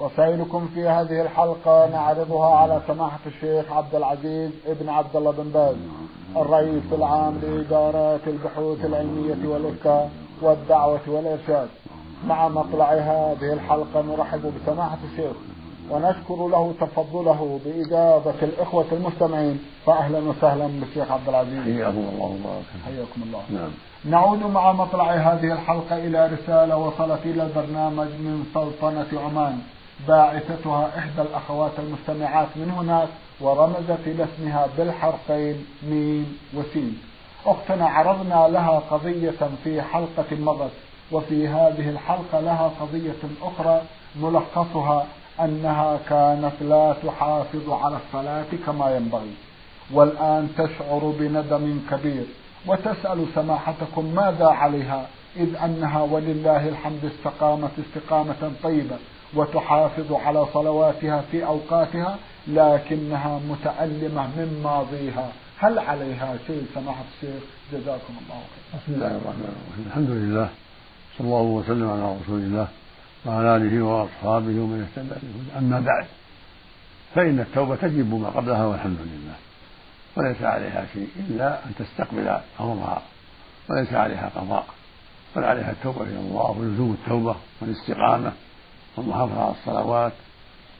رسائلكم في هذه الحلقة نعرضها على سماحة الشيخ عبد العزيز ابن عبد الله بن باز الرئيس العام لإدارات البحوث العلمية والإفتاء والدعوة والإرشاد. مع مطلع هذه الحلقة نرحب بسماحة الشيخ ونشكر له تفضله بإجابة الإخوة المستمعين. فأهلا وسهلا بالشيخ عبد العزيز. حياكم الله وبارك. حياكم الله. نعم. نعود مع مطلع هذه الحلقة إلى رسالة وصلت إلى البرنامج من سلطنة عمان. باعثتها إحدى الأخوات المستمعات من هناك ورمزت إلى اسمها بالحرفين ميم وسين. أختنا عرضنا لها قضية في حلقة مضت وفي هذه الحلقة لها قضية أخرى ملخصها أنها كانت لا تحافظ على الصلاة كما ينبغي والآن تشعر بندم كبير وتسأل سماحتكم ماذا عليها إذ أنها ولله الحمد استقامت استقامة طيبة. وتحافظ على صلواتها في أوقاتها لكنها متألمة من ماضيها. هل عليها شيء؟ سماحة الشيخ جزاكم الله خير بسم الله الرحمن الرحيم. الحمد لله صلى الله وسلم على رسول الله وعلى آله وأصحابه ومن اهتدى أما بعد فإن التوبة تجب ما قبلها والحمد لله. وليس عليها شيء إلا أن تستقبل أمرها. وليس عليها قضاء بل عليها التوبة إلى الله ولزوم التوبة والاستقامة. والمحافظة على الصلوات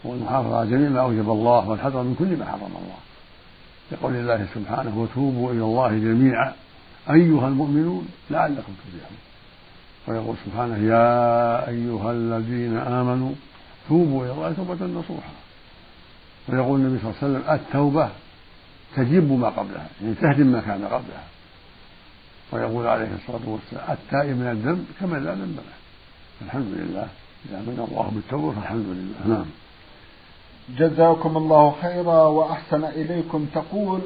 والمحافظة على جميع ما أوجب الله والحذر من كل ما حرم الله. لقول الله سبحانه وتوبوا إلى الله جميعا أيها المؤمنون لعلكم تفلحون. ويقول سبحانه يا أيها الذين آمنوا توبوا إلى الله توبة نصوحا. ويقول النبي صلى الله عليه وسلم التوبة تجب ما قبلها يعني تهدم ما كان قبلها. ويقول عليه الصلاة والسلام التائب من الذنب كمن لا ذنب له. الحمد لله. إذا من الله بالتوبة فالحمد لله. نعم. جزاكم الله خيرا وأحسن إليكم. تقول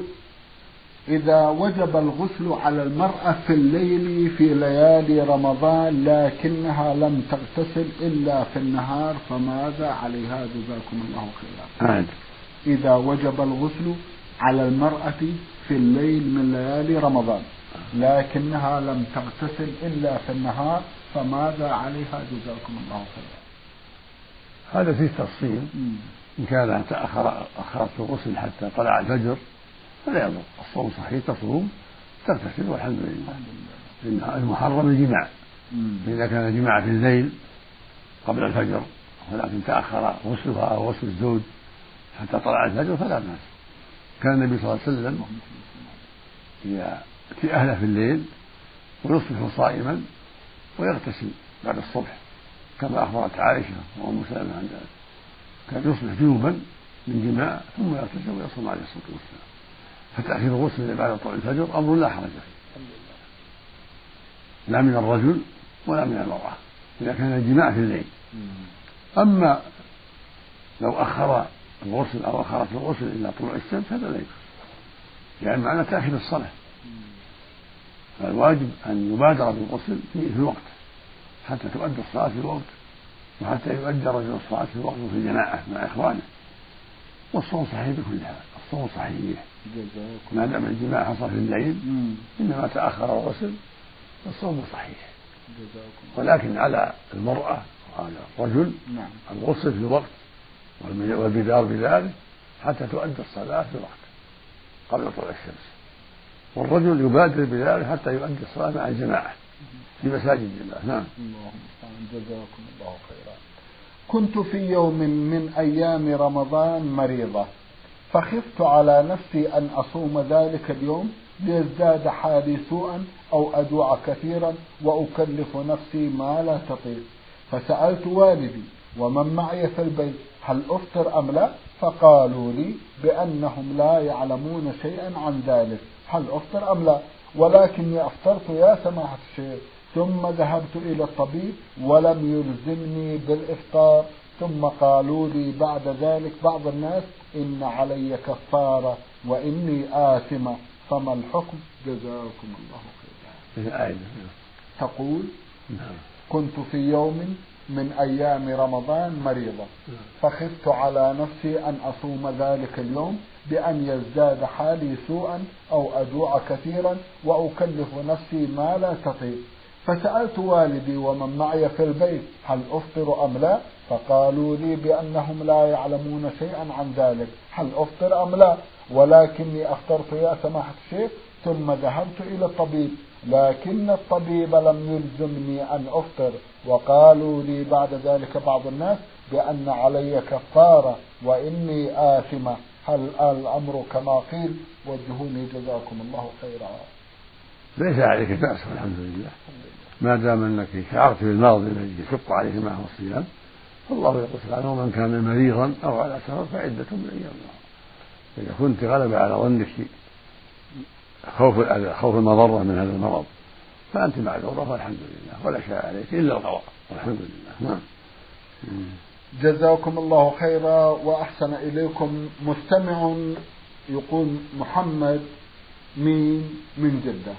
إذا وجب الغسل على المرأة في الليل في ليالي رمضان لكنها لم تغتسل إلا في النهار فماذا عليها؟ جزاكم الله خيرا. أعد إذا وجب الغسل على المرأة في الليل من ليالي رمضان لكنها لم تغتسل إلا في النهار فماذا عليها؟ جزاكم الله خيرا. هذا فيه تفصيل. إن كان تأخر أخرت الغسل حتى طلع الفجر فلا يضر. الصوم صحيح تصوم تغتسل والحمد لله. إن المحرم الجماع. فإذا كان جماع في الليل قبل الفجر ولكن تأخر غسلها أو غسل الزوج حتى طلع الفجر فلا بأس. كان النبي صلى الله عليه وسلم يأتي أهله في الليل ويصبح صائما ويغتسل بعد الصبح كما أخبرت عائشة وأم سلمة عن ذلك. كان يصبح جنوبا من جماع ثم يغتسل ويصوم عليه الصلاة والسلام. فتأخير الغسل بعد طلوع الفجر أمر لا حرج فيه. لا من الرجل ولا من المرأة إذا كان الجماع في الليل. أما لو أخر الغسل أو أخرت الغسل إلى طلوع الشمس هذا لا يكفي. يعني معنى تأخير الصلاة. فالواجب أن يبادر بالغسل في الوقت حتى تؤدى الصلاة في الوقت وحتى يؤدى رجل الصلاة في الوقت في الجماعة مع إخوانه. والصوم صحيح بكل حال الصوم صحيح. ما دام الجماع حصل في الليل إنما تأخر الغسل فالصوم صحيح. ولكن على المرأة وعلى الرجل نعم. الغسل في الوقت والبدار بذلك حتى تؤدى الصلاة في الوقت قبل طلوع الشمس. والرجل يبادر بذلك حتى يؤدي الصلاة مع الجماعة في مساجد الله. نعم. اللهم جزاكم الله خيرا كنت في يوم من أيام رمضان مريضة فخفت على نفسي أن أصوم ذلك اليوم ليزداد حالي سوءا أو أجوع كثيرا وأكلف نفسي ما لا تطيق. فسألت والدي ومن معي في البيت هل أفطر أم لا؟ فقالوا لي بأنهم لا يعلمون شيئا عن ذلك. هل أفطر أم لا؟ ولكني أفطرت يا سماحة الشيخ ثم ذهبت إلى الطبيب ولم يلزمني بالإفطار. ثم قالوا لي بعد ذلك بعض الناس إن علي كفارة وإني آثمة. فما الحكم؟ جزاكم الله خيرا. تقول نعم. كنت في يوم من أيام رمضان مريضة فخفت على نفسي أن أصوم ذلك اليوم بأن يزداد حالي سوءا أو أجوع كثيرا وأكلف نفسي ما لا تطيق. فسألت والدي ومن معي في البيت هل أفطر أم لا؟ فقالوا لي بأنهم لا يعلمون شيئا عن ذلك. هل أفطر أم لا؟ ولكني أفطرت يا سماحة الشيخ ثم ذهبت إلى الطبيب. لكن الطبيب لم يلزمني أن أفطر. وقالوا لي بعد ذلك بعض الناس بأن علي كفارة وإني آثمة. هل الأمر كما قيل؟ وجهوني جزاكم الله خيرا. ليس عليك بأس والحمد لله. ما دام أنك شعرت بالمرض الذي يشق عليك معه الصيام فالله يقول عنه من كان مريضا أو على سفر فعدة من أيام إذا كنت غلب على ظنك خوف خوف المضرة من هذا المرض فأنت معذورة والحمد لله. ولا شيء عليك إلا القضاء والحمد لله. نعم. جزاكم الله خيرا وأحسن إليكم. مستمع يقول محمد مين؟ من جدة.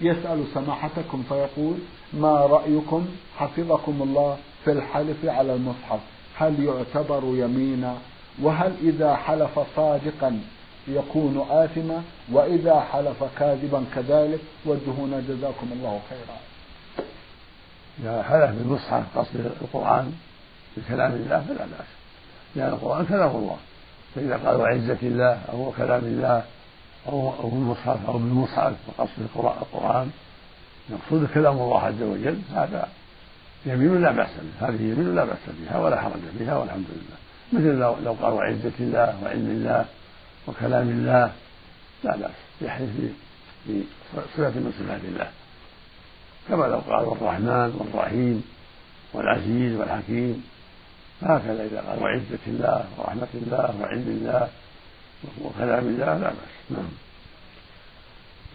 يسأل سماحتكم فيقول ما رأيكم؟ حفظكم الله في الحلف على المصحف. هل يعتبر يمينا وهل إذا حلف صادقا يكون آثما؟ وإذا حلف كاذبا كذلك؟ وجهونا جزاكم الله خيرا. إذا حلف بالمصحف قصد القرآن بكلام الله فلا بأس. لأن القرآن كلام الله. فإذا قال وعزة الله أو كلام الله أو أو بالمصحف أو بالمصحف وقصد القرآن يقصد كلام الله عز وجل هذا يمين لا بأس به. هذه يمين لا بأس بها ولا حرج فيها والحمد لله. مثل لو لو قال وعزة الله وعلم الله وكلام الله لا بأس. يحلف بصفة من صفات الله. كما لو قال والرحمن والرحيم والعزيز والحكيم. هكذا إذا قال وعزة الله ورحمة الله وعلم الله وكلام الله لا بأس نعم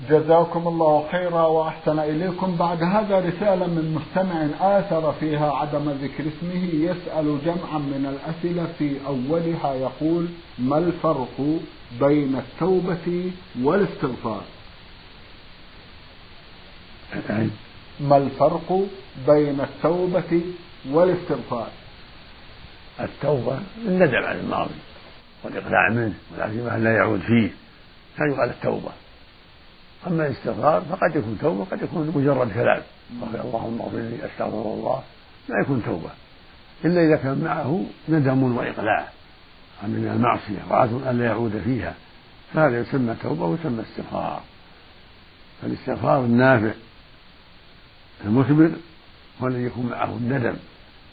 جزاكم الله خيرا وأحسن إليكم بعد هذا رسالة من مستمع آثر فيها عدم ذكر اسمه يسأل جمعا من الأسئلة في أولها يقول ما الفرق بين التوبة والاستغفار؟ ما الفرق بين التوبة والاستغفار؟ التوبة الندم على الماضي والإقلاع منه والعزيمة ان لا يعود فيه. هذا يقال التوبة. أما الاستغفار فقد يكون توبة قد يكون مجرد كلام. اللهم اغفر لي أستغفر الله. لا يكون توبة. إلا إذا كان معه ندم وإقلاع. من المعصية وعزم أن لا يعود فيها. فهذا يسمى توبة ويسمى استغفار فالاستغفار النافع المثمر هو الذي يكون معه الندم.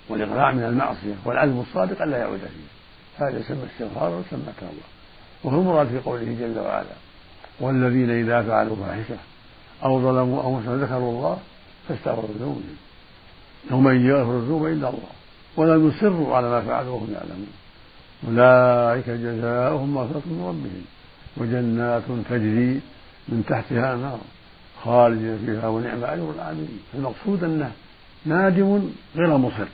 والإقلاع من المعصية والعزم الصادق أن لا يعود فيه. هذا يسمى استغفار ويسمى توبة وهو المراد في قوله جل وعلا والذين إذا فعلوا فاحشة أو ظلموا أنفسهم ذكروا الله فاستغفروا ذنوبهم ومن يغفر الذنوب إلا الله. ولم يصروا على ما فعلوا وهم يعلمون. أولئك جزاؤهم مغفرة من ربهم وجنات تجري من تحتها نار خالدين فيها ونعم أجر العاملين المقصود أنه نادم غير مصر.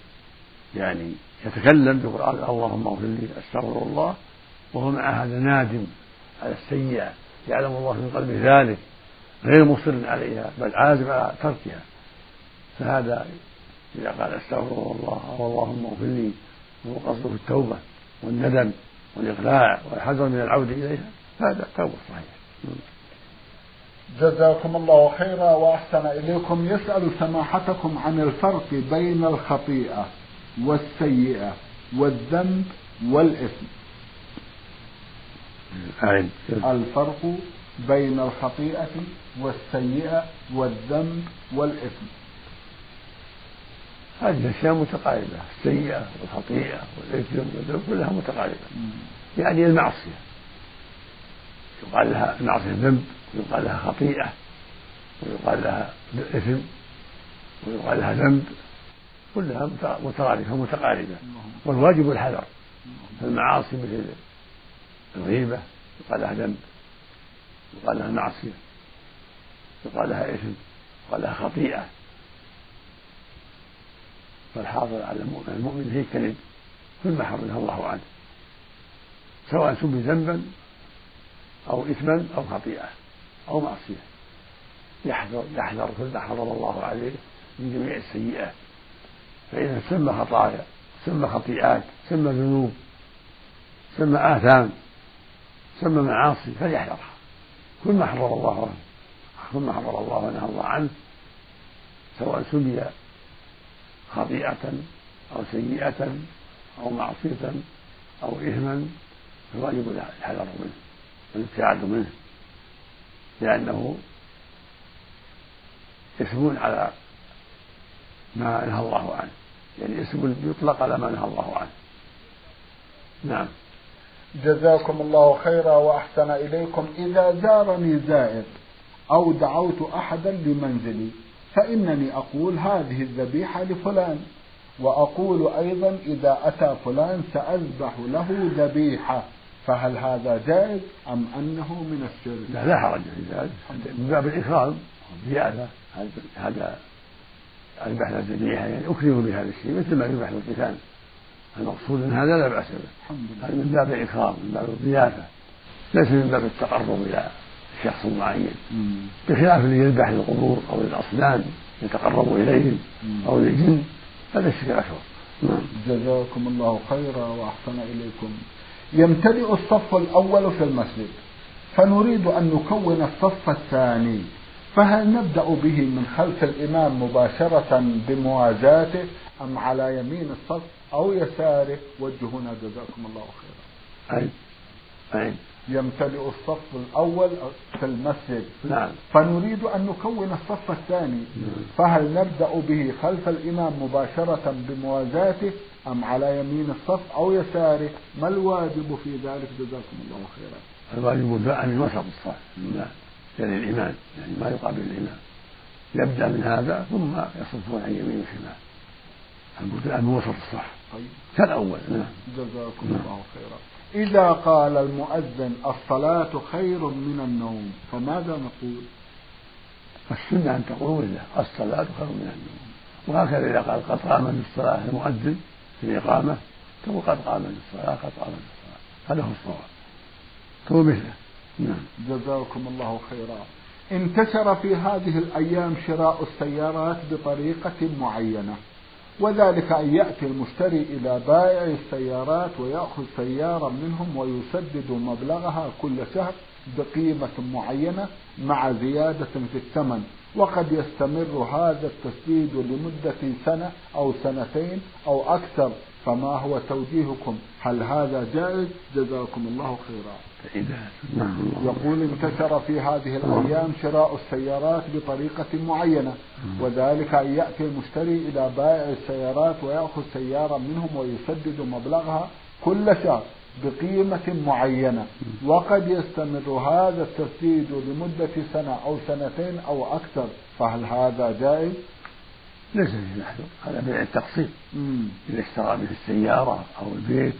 يعني يتكلم بقرآن اللهم اغفر لي أستغفر الله وهو مع هذا نادم على السيئة يعلم الله من قلبه ذلك غير مصر عليها بل عازم على تركها. فهذا إذا قال أستغفر الله أو اللهم اغفر لي وهو قصده التوبة والندم والإقلاع والحذر من العودة إليها هذا التوبة الصحيحة جزاكم الله خيرا وأحسن إليكم. يسأل سماحتكم عن الفرق بين الخطيئة. والسيئة والذنب والإثم. أعد الفرق بين الخطيئة والسيئة والذنب والإثم. هذه الأشياء متقاربة. السيئة والخطيئة والإثم والذنب كلها متقاربة. يعني المعصية. يقال لها المعصية ذنب ويقال لها خطيئة ويقال لها إثم ويقال لها ذنب. كلها مترادفة متقاربة. والواجب الحذر. فالمعاصي مثل الغيبة يقال لها ذنب. يقال لها معصية. يقال لها إثم. يقال لها خطيئة. فالحاضر على المؤمن هي كذب. كل ما حرمه الله عنه. سواء سمي ذنبا أو إثما أو خطيئة أو معصية. يحذر يحذر كل ما حرم الله عليه من جميع السيئات فإذا سمى خطايا سمى خطيئات سمى ذنوب سمى آثام سمى معاصي فليحذرها. كل ما حرم الله عنه كل ما حرم الله ونهى الله عنه سواء سمي خطيئة أو سيئة أو معصية أو إثما فالواجب الحذر منه والابتعاد منه لأنه اسم على ما نهى الله عنه. يعني اسم يطلق على ما نهى الله عنه. نعم. جزاكم الله خيرا وأحسن إليكم. إذا زارني زائر أو دعوت أحدا لمنزلي فإنني أقول هذه الذبيحة لفلان. وأقول أيضا إذا أتى فلان سأذبح له ذبيحة. فهل هذا جائز أم أنه من الشرك؟ لا لا حرج. في ذلك من باب الإكرام والزيادة هذا أذبح له ذبيحة يعني أكرم بهذا الشيء مثل ما يذبح القتال. المقصود أن هذا لا بأس به. هذا من باب الإكرام من باب الضيافة. ليس من باب التقرب إلى شخص معين. بخلاف اللي يذبح للقبور أو للأصنام يتقرب إليهم أو للجن هذا الشرك الأكبر نعم. جزاكم الله خيرا وأحسن إليكم. يمتلئ الصف الأول في المسجد فنريد أن نكون الصف الثاني. فهل نبدأ به من خلف الإمام مباشرة بموازاته أم على يمين الصف أو يساره؟ وجهونا جزاكم الله خيرا. أي. أي. يمتلئ الصف الأول في المسجد. نعم. فنريد أن نكون الصف الثاني. نعم. فهل نبدأ به خلف الإمام مباشرة بموازاته أم على يمين الصف أو يساره؟ ما الواجب في ذلك؟ جزاكم الله خيرا. الواجب أن وسط الصف. يعني الإمام يعني ما يقابل الإمام يبدأ من هذا ثم يصفون عن يمين وشمال. من وسط الصف طيب. كالأول. نعم. جزاكم نعم. الله خيرا. إذا قال المؤذن الصلاة خير من النوم فماذا نقول؟ السنة أن تقول له الصلاة خير من النوم. وهكذا إذا قال قد قام الصلاة المؤذن في الإقامة تقول قد قام الصلاة قد قام الصلاة هذا هو الصواب. تقول مثله. نعم. جزاكم الله خيرا. انتشر في هذه الأيام شراء السيارات بطريقة معينة وذلك أن يأتي المشتري إلى بائع السيارات ويأخذ سيارة منهم ويسدد مبلغها كل شهر بقيمة معينة مع زيادة في الثمن. وقد يستمر هذا التسديد لمدة سنة أو سنتين أو أكثر. فما هو توجيهكم؟ هل هذا جائز؟ جزاكم الله خيرا. يقول انتشر في هذه الأيام شراء السيارات بطريقة معينة وذلك أن يأتي المشتري إلى بائع السيارات ويأخذ سيارة منهم ويسدد مبلغها كل شهر بقيمة معينة. وقد يستمر هذا التسديد لمدة سنة أو سنتين أو أكثر فهل هذا جائز؟ ليس فيه محذور هذا بيع التقسيط إذا اشترى به السيارة أو البيت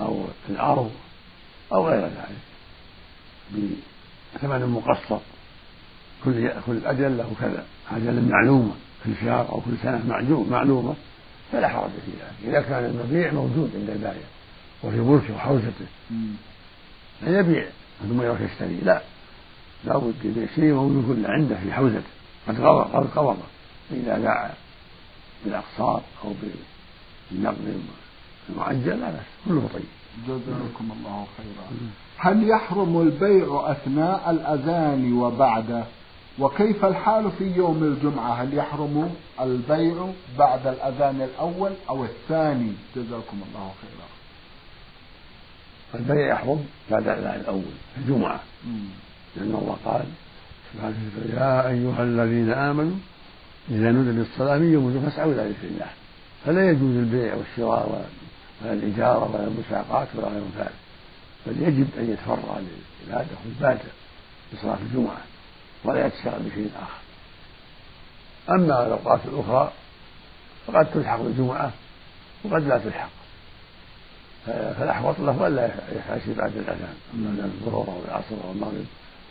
أو الأرض أو غير ذلك بثمن مقسط كل كل أجل له كذا أجل معلومة كل شهر أو كل سنة معلومة فلا حرج في ذلك. إذا كان المبيع موجود عند البائع وفي ملكه وحوزته. لا يبيع ثم يروح يشتري. لا لابد يبيع شيء موجود عنده في حوزته قد قد قبضه فإذا باع بالأقساط أو بالنقد المعجل لا بأس كله طيب. جزاكم الله خيرا. هل يحرم البيع أثناء الأذان وبعده؟ وكيف الحال في يوم الجمعة؟ هل يحرم البيع بعد الأذان الأول أو الثاني؟ جزاكم الله خيرا. البيع يحرم بعد الأذان الأول في الجمعة. لأن الله قال سبحانه يا أيها الذين آمنوا إذا نودي للصلاة من يوم الجمعة فاسعوا إلى ذكر الله. فلا يجوز البيع والشراء ولا الإجارة ولا المساقات ولا غير ذلك. بل يجب أن يتفرغ للعبادة والبادة لصلاة الجمعة ولا يتشغل بشيء آخر. أما الأوقات الأخرى فقد تلحق بالجمعة وقد لا تلحق. فالأحوط له ألا يفعل شيء بعد الأذان. أما الظهر أو العصر أو المغرب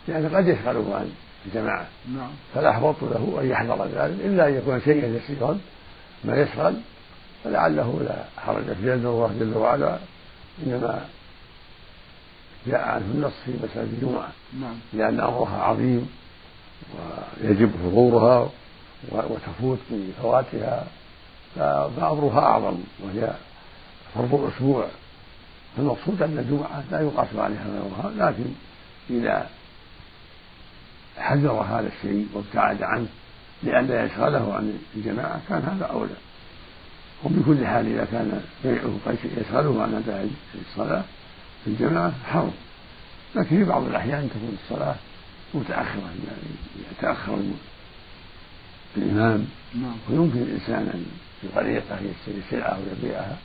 لأنه قد يشغله عن الجماعة نعم. فالأحوط له أن يحذر ذلك إلا أن يكون شيئا يسيرا ما يشغل فلعله لا حرج في لأن الله جل وعلا إنما جاء عنه النص في مسألة الجمعة. نعم. لأن أمرها عظيم ويجب حضورها وتفوت بفواتها فأمرها أعظم وهي فرض الأسبوع فالمقصود أن الجمعة لا يقاس عليها غيرها لكن إذا حذر هذا الشيء وابتعد عنه لئلا يشغله عن الجماعة كان هذا أولى. وبكل حال إذا كان بيعه قد يشغله عن أداء الصلاة في الجماعة حرم. لكن في بعض الأحيان تكون الصلاة متأخرة يعني يتأخر الإمام. نعم. ويمكن الإنسان أن في طريقة يشتري سلعة ويبيعها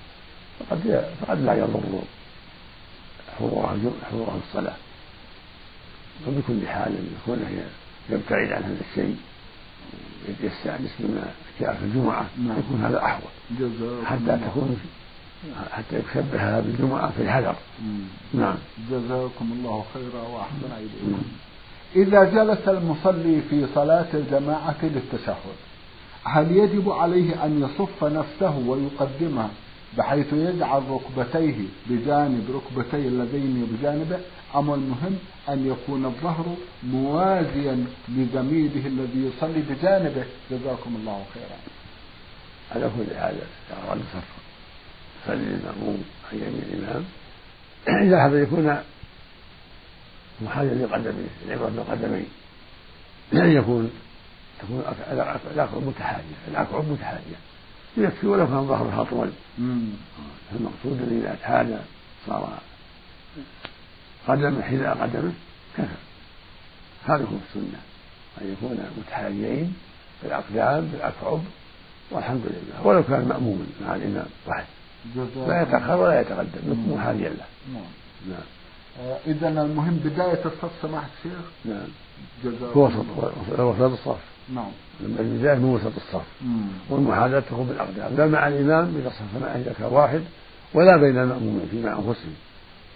فقد فقد لا يضر حضورها حضورها الصلاة. وبكل حال كونه يبتعد عن هذا الشيء يستأنس بما جاء في الجمعة نعم. يكون هذا أحوط. حتى تكون حتى يشبهها بالجمعة في الحذر. نعم. جزاكم الله خيرا وأحسن إليكم. إذا جلس المصلي في صلاة الجماعة للتشهد هل يجب عليه أن يصف نفسه ويقدمها بحيث يجعل ركبتيه بجانب ركبتي اللذين بجانبه أم المهم أن يكون الظهر موازيا لزميله الذي يصلي بجانبه. جزاكم الله خيرا. على كل حال إذا أراد صف يصلي المأموم عن يمين الإمام. إذا حب يكون محاذيا لقدميه العبرة بالقدمين. يكون تكون الأكعب متحاذية الأكعب متحاذية يكفي ولو كان ظهرها أطول المقصود أن إذا تحاذى صار قدمه حذاء قدمه كفى. هذا هو السنة. أن يكون متحاذيين بالأقدام بالأكعب والحمد لله. ولو كان مأموما مع الإمام واحد. لا يتأخر ولا يتقدم. يكون محاذيا له. نعم. نعم. إذا المهم بداية الصف سماحة الشيخ. نعم. هو وسط وسط الصف. نعم. البداية من وسط الصف. والمحاذاة تكون بالأقدام. لا مع الإمام إذا صف معه إذا كان واحد ولا بين المأمومين فيما أنفسهم.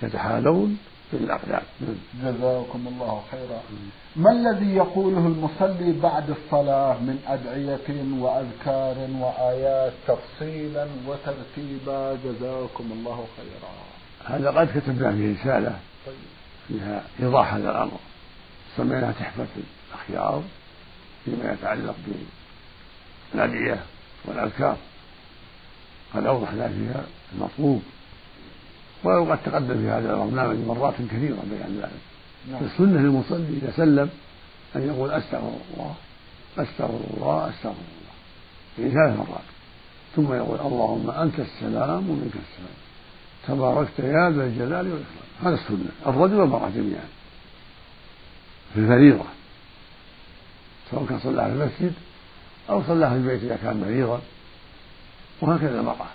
يتحاذون بالأقدام. جزاكم الله خيرا. ما الذي يقوله المصلي بعد الصلاة من أدعية وأذكار وآيات تفصيلا وترتيبا؟ جزاكم الله خيرا. هذا قد كتبنا فيه رسالة. فيها إيضاح هذا الأمر. سميناها تحفة الأخيار فيما يتعلق بالأدعية والأذكار. قد أوضحنا فيها المطلوب. ولو قد تقدم في هذا البرنامج مرات كثيرة بيان ذلك. نعم. السنة للمصلي إذا سلم أن يقول أستغفر الله أستغفر الله أستغفر الله. في ثلاث مرات. ثم يقول اللهم أنت السلام ومنك السلام. تباركت يا ذا الجلال والإكرام. هذا السنة. الرجل والمرأة جميعا. في الفريضة سواء كان صلى في المسجد أو صلى في البيت إذا كان مريضا وهكذا المرأة.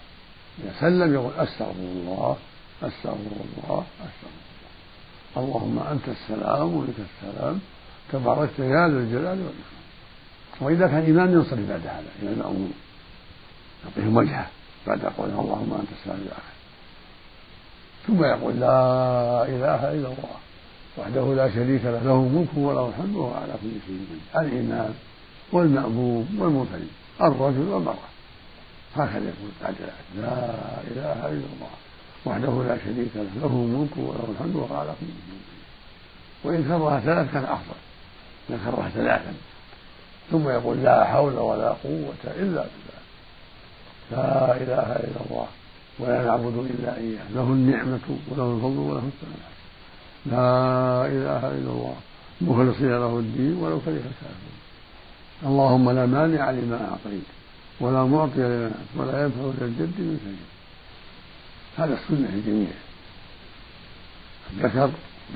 إذا سلم يقول أستغفر الله أستغفر الله أستغفر الله اللهم أنت السلام ولك السلام. تباركت يا ذا الجلال والإكرام. وإذا كان إمام ينصرف بعد هذا إلى المأمون يعطيهم وجهه بعد قوله اللهم أنت السلام إلى آخره ثم يقول لا إله إلا الله وحده لا شريك له له الملك وله الحمد وهو على كل شيء قدير. الإمام والمأموم والمنفرد الرجل والمرأة. هكذا يقول بعد لا إله إلا الله وحده لا شريك له له الملك وله الحمد وهو على كل شيء وإن كررها ثلاث كان أفضل إن كررها ثلاثا ثم يقول لا حول ولا قوة إلا بالله. لا إله إلا الله. ولا نعبد إلا إياه. له النعمة وله الفضل وله الثناء. لا إله إلا الله. مخلصين له الدين ولو كره الكافرون. اللهم لا مانع لما أعطيت ولا معطي لما ولا ينفع ذا الجد من سجد هذا السنة الجميع الذكر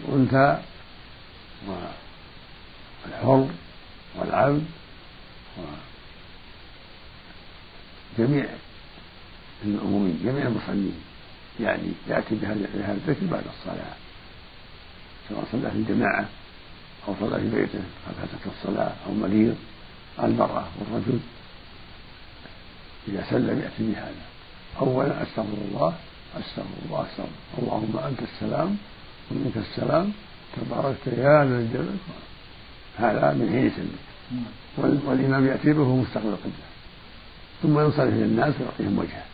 والأنثى والحر والعبد وجميع المأمومين جميع المصلين. يعني يأتي بهذا الذكر بعد الصلاة. سواء صلى في جماعة أو صلى في بيته فاتته الصلاة أو مريض المرأة والرجل إذا سلم يأتي بهذا. أولا أستغفر الله أستغفر الله أستغفر اللهم أنت السلام ومنك السلام. تباركت يا ذا الجلال هذا من حين يسلم والإمام يأتي به مستقبل القبلة. ثم ينصرف إلى الناس ويعطيهم وجهه.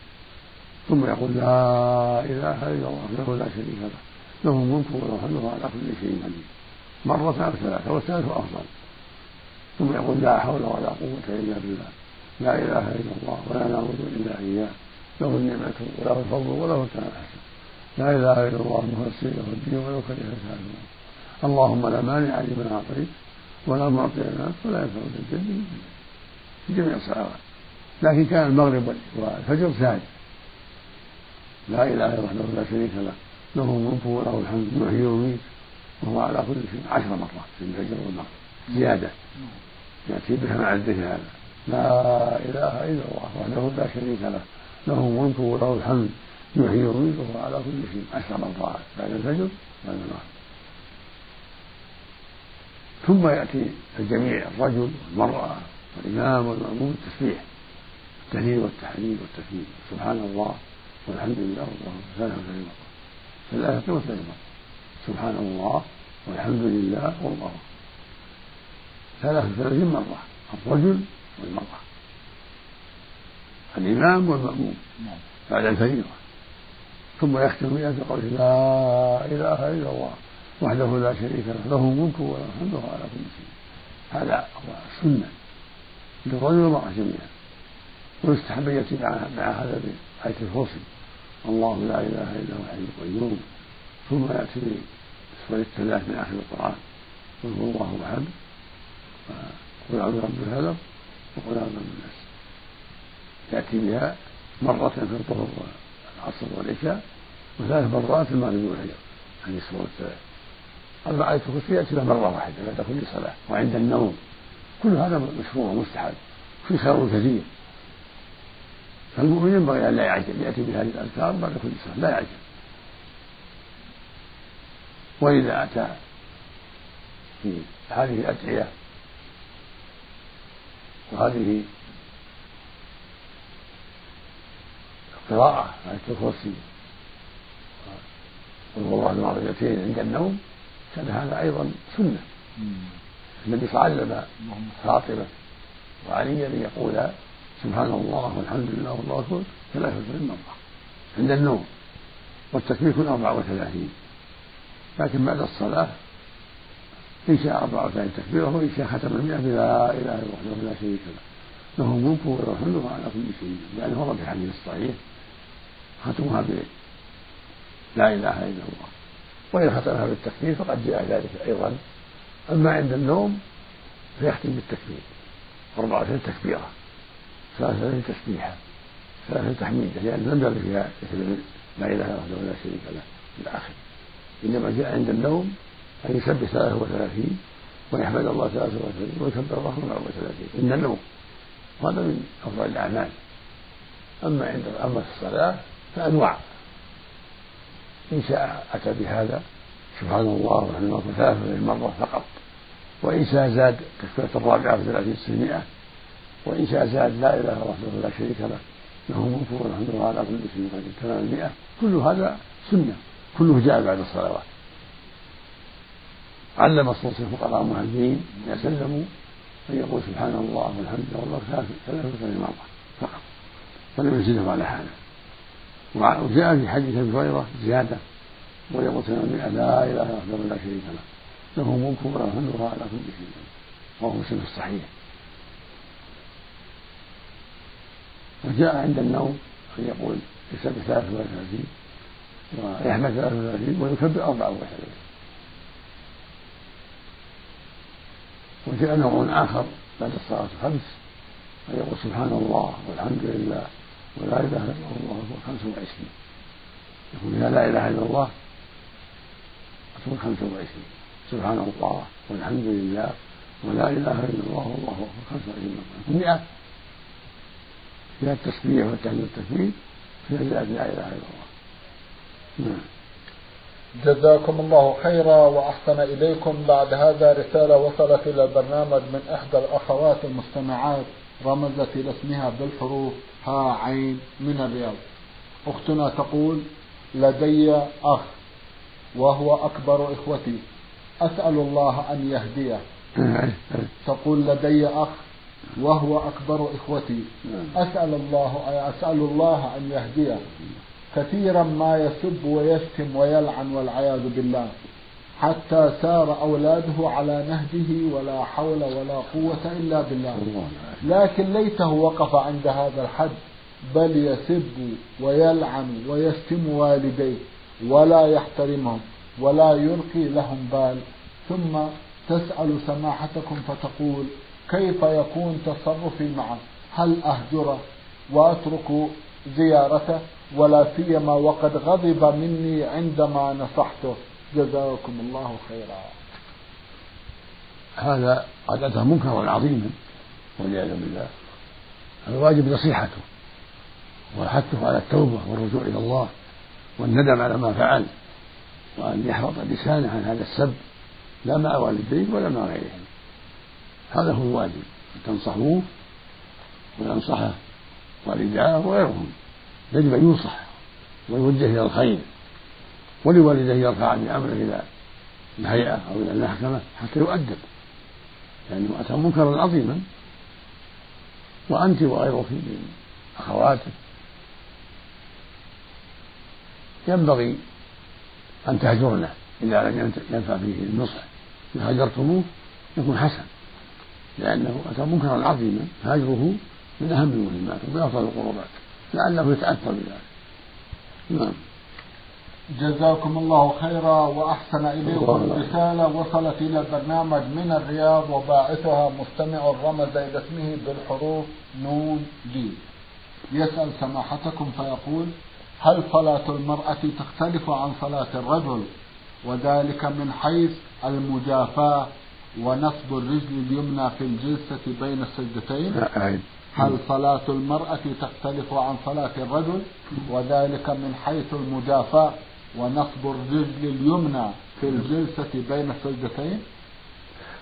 ثم يقول لا إله إلا الله له لا شريك له له الملك وله الحمد على كل شيء قدير. مرة أو ثلاثة والثالث أفضل. ثم يقول لا حول ولا قوة إلا بالله. لا إله إلا الله ولا نعبد إلا إياه. له النعمة وله الفضل وله الثناء الحسن لا إله إلا الله مخلصين له الدين ولو كره الكافرون اللهم لا مانع لمن أعطيت ولا معطي لنا ولا ينفع ذا الجد في جميع الصلوات. لكن كان المغرب والفجر ساجد. لا إله إلا الله لا شريك له له الملك وله الحمد يحيي ويميت وهو على كل شيء عشر مرات في الفجر والمغرب زيادة. يأتي بها مع الذكر هذا. لا إله إلا الله وحده لا شريك له له الملك وله الحمد يحيي ويميت وهو على كل شيء عشر مرات بعد الفجر بعد المغرب ثم يأتي الجميع الرجل والمراه والامام والماموم التسبيح التهليل والتحليل والتكبير. سبحان الله. والحمد لله والله ثلاثة مرة ثلاثة مرة سبحان الله والحمد لله والله. ثلاثة وثلاثين مرة. الرجل والمرأة. الإمام والمأموم. بعد الفريضة. ثم يختم بها بقول لا إله إلا الله. وحده لا شريك له. له الملك وله الحمد على كل شيء. هذا هو السنة. للرجل والمرأة جميعا. ويستحب أن يأتي مع هذا بآية الفصل الله لا إله إلا هو الحي القيوم. ثم يأتي بسور الثلاث من آخر القرآن. قل هو الله أحد. وقل أعوذ برب الفلق وقل أعوذ برب الناس. يأتي بها مرة في الظهر والعصر والعشاء وثلاث مرات المغرب والعشاء. هذه السورة الثلاث أما آية الكرسي يأتي بها مرة واحدة بعد كل صلاة وعند النوم. كل هذا مشروع ومستحب. في خير كثير. فالمؤمن ينبغي أن لا يعجل يأتي بهذه الأذكار بعد كل صلاة لا يعجل. وإذا أتى في هذه الأدعية وهذه القراءة آية الكرسي والله المعرفتين عند النوم كان هذا أيضا سنة. النبي صلى الله عليه وسلم فاطمة وعليا أن يقولا سبحان الله والحمد لله والله أكبر ثلاثة مرة عند النوم والتكبير يكون أربعة وثلاثين. لكن بعد الصلاة إن شاء أربعة وثلاثين تكبيرة وإن شاء ختم المئة بلا إله إلا الله لا شريك له. له الملك وله الحمد على كل شيء لأنه ورد في الحديث الصحيح ختمها ب لا إله إلا الله. وإن ختمها بالتكبير فقد جاء ذلك أيضا. أما عند النوم فيختم بالتكبير. أربعة وثلاثين تكبيرة. ثلاثة تسبيحة ثلاثة تحميدة لأن لم يرد فيها لا إله إلا الله ولا شريك له إلى آخره إنما جاء عند النوم أن يسبح ثلاثة وثلاثين ويحمد الله ثلاثة وثلاثين ويكبر الله أربعة وثلاثين. عند النوم وهذا من أفضل الأعمال. أما عند أما في الصلاة فأنواع. إن شاء أتى بهذا سبحان الله والحمد لله ثلاثة مرة فقط. وإن شاء زاد تكبيرة الرابعة في ثلاثين سنة وإن شاء زاد لا إله إلا الله وحده لا شريك له له ملك والحمد لله على كل شيء قدير. تمام المئة. كل هذا سنة. كله جاء بعد الصلوات. علم الصوت الفقراء المهاجرين إذا سلموا أن يقول سبحان الله والحمد لله والله ثلاثة مرة فقط. ولم يزيده على حالة. وجاء في حديث أبي هريرة زيادة. ويقول المئة لا إله الا الله لا شريك له له ملك وله الحمد على كل شيء وهو مسلم الصحيح وجاء عند النوم أن يقول يسبح ثلاثة وثلاثين ويحمد ثلاثة وثلاثين ويكبر أربعة وثلاثين. وجاء نوع آخر بعد الصلاة الخمس أن يقول سبحان الله والحمد لله ولا إله إلا الله خمس وعشرين. يقول إذا لا إله إلا الله تكون خمس وعشرين. سبحان الله والحمد لله ولا إله إلا الله والله أكبر خمس وعشرين. مرة مئة فيها التسبيح والتهليل والتكبير فيها زيادة لا إله إلا الله. نعم. جزاكم الله خيرا وأحسن إليكم. بعد هذا رسالة وصلت إلى البرنامج من إحدى الأخوات المستمعات رمزت إلى اسمها بالحروف ها عين من الرياض. أختنا تقول لدي أخ وهو أكبر إخوتي أسأل الله أن يهديه. تقول لدي أخ وهو أكبر إخوتي. أسأل الله أسأل الله أن يهديه. كثيرا ما يسب ويشتم ويلعن والعياذ بالله. حتى سار أولاده على نهجه ولا حول ولا قوة إلا بالله. لكن ليته وقف عند هذا الحد. بل يسب ويلعن ويشتم والديه ولا يحترمهم ولا يلقي لهم بال. ثم تسأل سماحتكم فتقول كيف يكون تصرفي معه هل أهجره وأترك زيارته؟ ولا سيما وقد غضب مني عندما نصحته. جزاكم الله خيرا. هذا قد أتى منكرا عظيما والعياذ بالله. الواجب نصيحته وحثه على التوبة والرجوع إلى الله والندم على ما فعل وأن يحفظ لسانه عن هذا السب. لا مع والديه ولا مع غيرهم. هذا هو الواجب أن تنصحوه وينصحه والداه وغيرهم. يجب أن ينصح ويوجه إلى الخير. ولوالديه يرفع بأمره إلى الهيئة أو إلى المحكمة حتى يؤدب. لأنه أتى منكرا عظيما. وأنت وغيرك من أخواتك ينبغي أن تهجرنه إذا لم ينفع فيه النصح إن هجرتموه يكون حسن. لأنه أتى منكرا عظيما هاجره من أهم المهمات ومن أفضل القربات لعله يتأثر بذلك. نعم. جزاكم الله خيرا وأحسن إليكم رسالة وصلت إلى البرنامج من الرياض وباعثها مستمع رمز إلى اسمه بالحروف نون دي يسأل سماحتكم فيقول هل صلاة المرأة تختلف عن صلاة الرجل؟ وذلك من حيث المجافاة ونصب الرجل اليمنى في الجلسة بين السجدتين؟ هل صلاة المرأة تختلف عن صلاة الرجل؟ وذلك من حيث المجافاة ونصب الرجل اليمنى في الجلسة بين السجدتين؟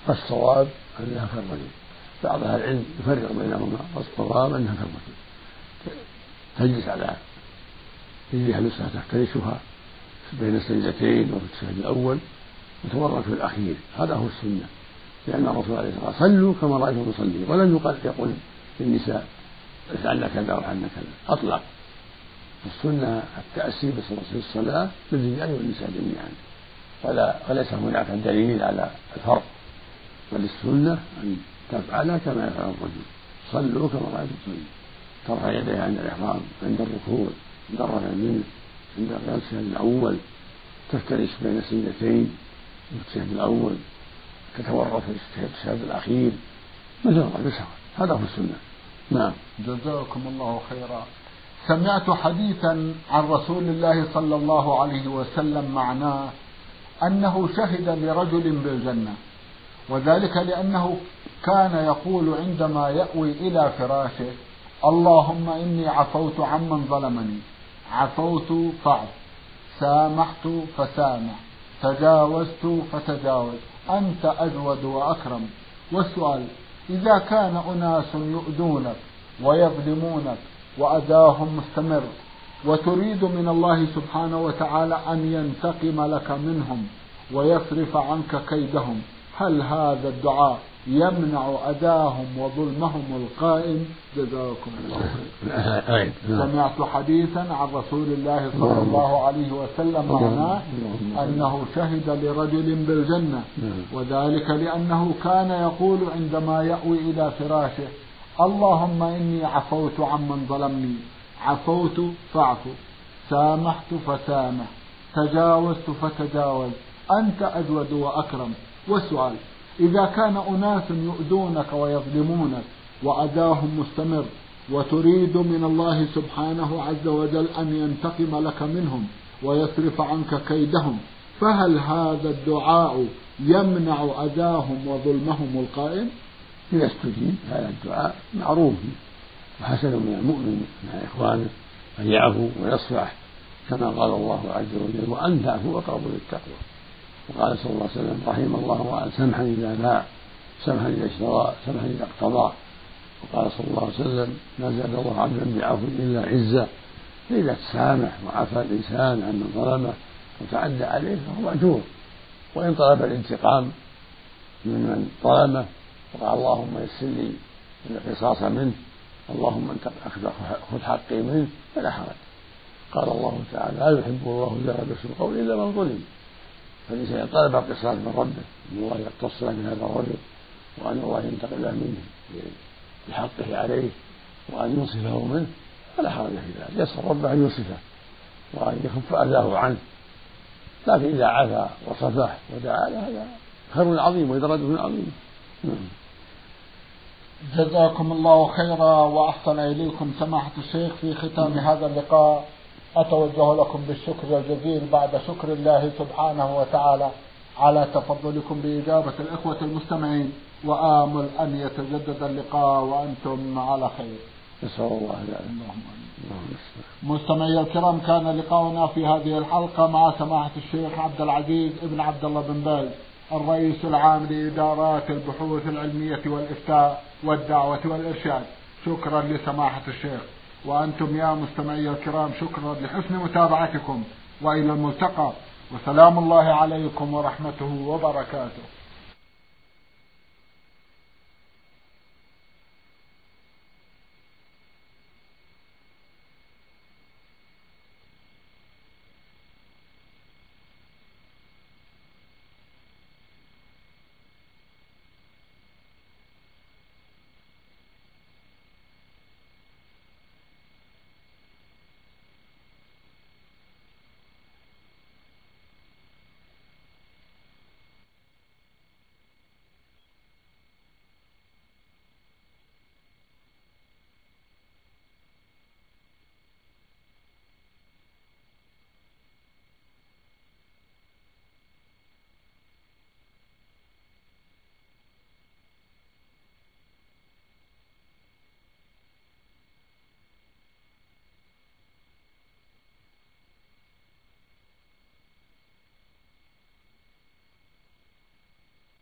الصواب أنها كالرجل بعض أهل العلم يفرق بينهما والصواب أنها كالرجل تجلس على رجلها اليسرى تفترشها بين السجدتين وفي التشهد الأول وتورط في الأخير. هذا هو السنة. لأن الرسول عليه الصلاة والسلام صلوا كما رأيتم يصلي ولم يقل يقول للنساء افعلن كذا وافعلن كذا أطلق. السنة التأسي في الصلاة للرجال والنساء جميعا. ولا وليس هناك دليل على الفرق بل السنة أن تفعل كما يفعل الرجل. صلوا كما رأيتم تصلي. ترفع يديها عند الإحرام عند الركوع عند الرفع منه عند الشهد الأول. تفترش بين السجدتين في الشهد الأول. تتورط في الشهد الأخير. مثل هذا هو السنة. نعم. جزاكم الله خيرا. سمعت حديثا عن رسول الله صلى الله عليه وسلم معناه أنه شهد لرجل بالجنة وذلك لأنه كان يقول عندما يأوي إلى فراشه اللهم إني عفوت عمن ظلمني عفوت فاعف سامحت فسامح تجاوزت فتجاوز. أنت أجود وأكرم. والسؤال إذا كان أناس يؤذونك ويظلمونك وأذاهم مستمر وتريد من الله سبحانه وتعالى أن ينتقم لك منهم ويصرف عنك كيدهم هل هذا الدعاء يمنع أذاهم وظلمهم القائم. جزاكم الله سمعت حديثا عن رسول الله صلى الله عليه وسلم معناه أنه شهد لرجل بالجنة وذلك لأنه كان يقول عندما يأوي إلى فراشه اللهم إني عفوت عمن ظلمني عفوت فاعف سامحت فسامح تجاوزت فتجاوز أنت أجود وأكرم. والسؤال إذا كان أناس يؤذونك ويظلمونك وأذاهم مستمر وتريد من الله سبحانه عز وجل أن ينتقم لك منهم ويصرف عنك كيدهم فهل هذا الدعاء يمنع أذاهم وظلمهم القائم؟ إذا استجيب هذا الدعاء معروف وحسن من المؤمن مع إخوانه أن يعفو ويصفح كما قال الله عز وجل وأن تعفو أقرب للتقوى وقال صلى الله عليه وسلم رحم الله وعلى سمحا إذا باع سمحا إذا اشترى سمحا إذا اقتضى. وقال صلى الله عليه وسلم ما زاد الله عبدا بعفو إلا عزة فإذا تسامح وعفى الإنسان عن من ظلمه وتعدى عليه فهو مأجور. وإن طلب الانتقام ممن ظلمه وقال اللهم يسر لي القصاص منه اللهم أنت خذ حقي منه فلا حرج. قال الله تعالى لا يحب الله جار بسوء القول إلا من ظلم. فالانسان طلب القصاص من ربه إن الله يقتص من هذا الرجل وأن الله ينتقم منه بحقه عليه وأن ينصفه منه فلا حرج في ذلك. يسأل ربه أن ينصفه وأن يكف أذاه عنه. لكن إذا عفا وصفح ودعا له هذا خير عظيم ودرجه عظيمه نعم. جزاكم الله خيرا وأحسن إليكم سماحة الشيخ في ختام هذا اللقاء. أتوجه لكم بالشكر الجزيل بعد شكر الله سبحانه وتعالى على تفضلكم بإجابة الإخوة المستمعين وآمل أن يتجدد اللقاء وأنتم على خير. نسأل الله اللهم مستمعي الكرام كان لقاؤنا في هذه الحلقة مع سماحة الشيخ عبد العزيز ابن عبد الله بن باز الرئيس العام لإدارات البحوث العلمية والإفتاء والدعوة والإرشاد. شكرا لسماحة الشيخ. وأنتم يا مستمعي الكرام شكرا لحسن متابعتكم وإلى الملتقى وسلام الله عليكم ورحمته وبركاته.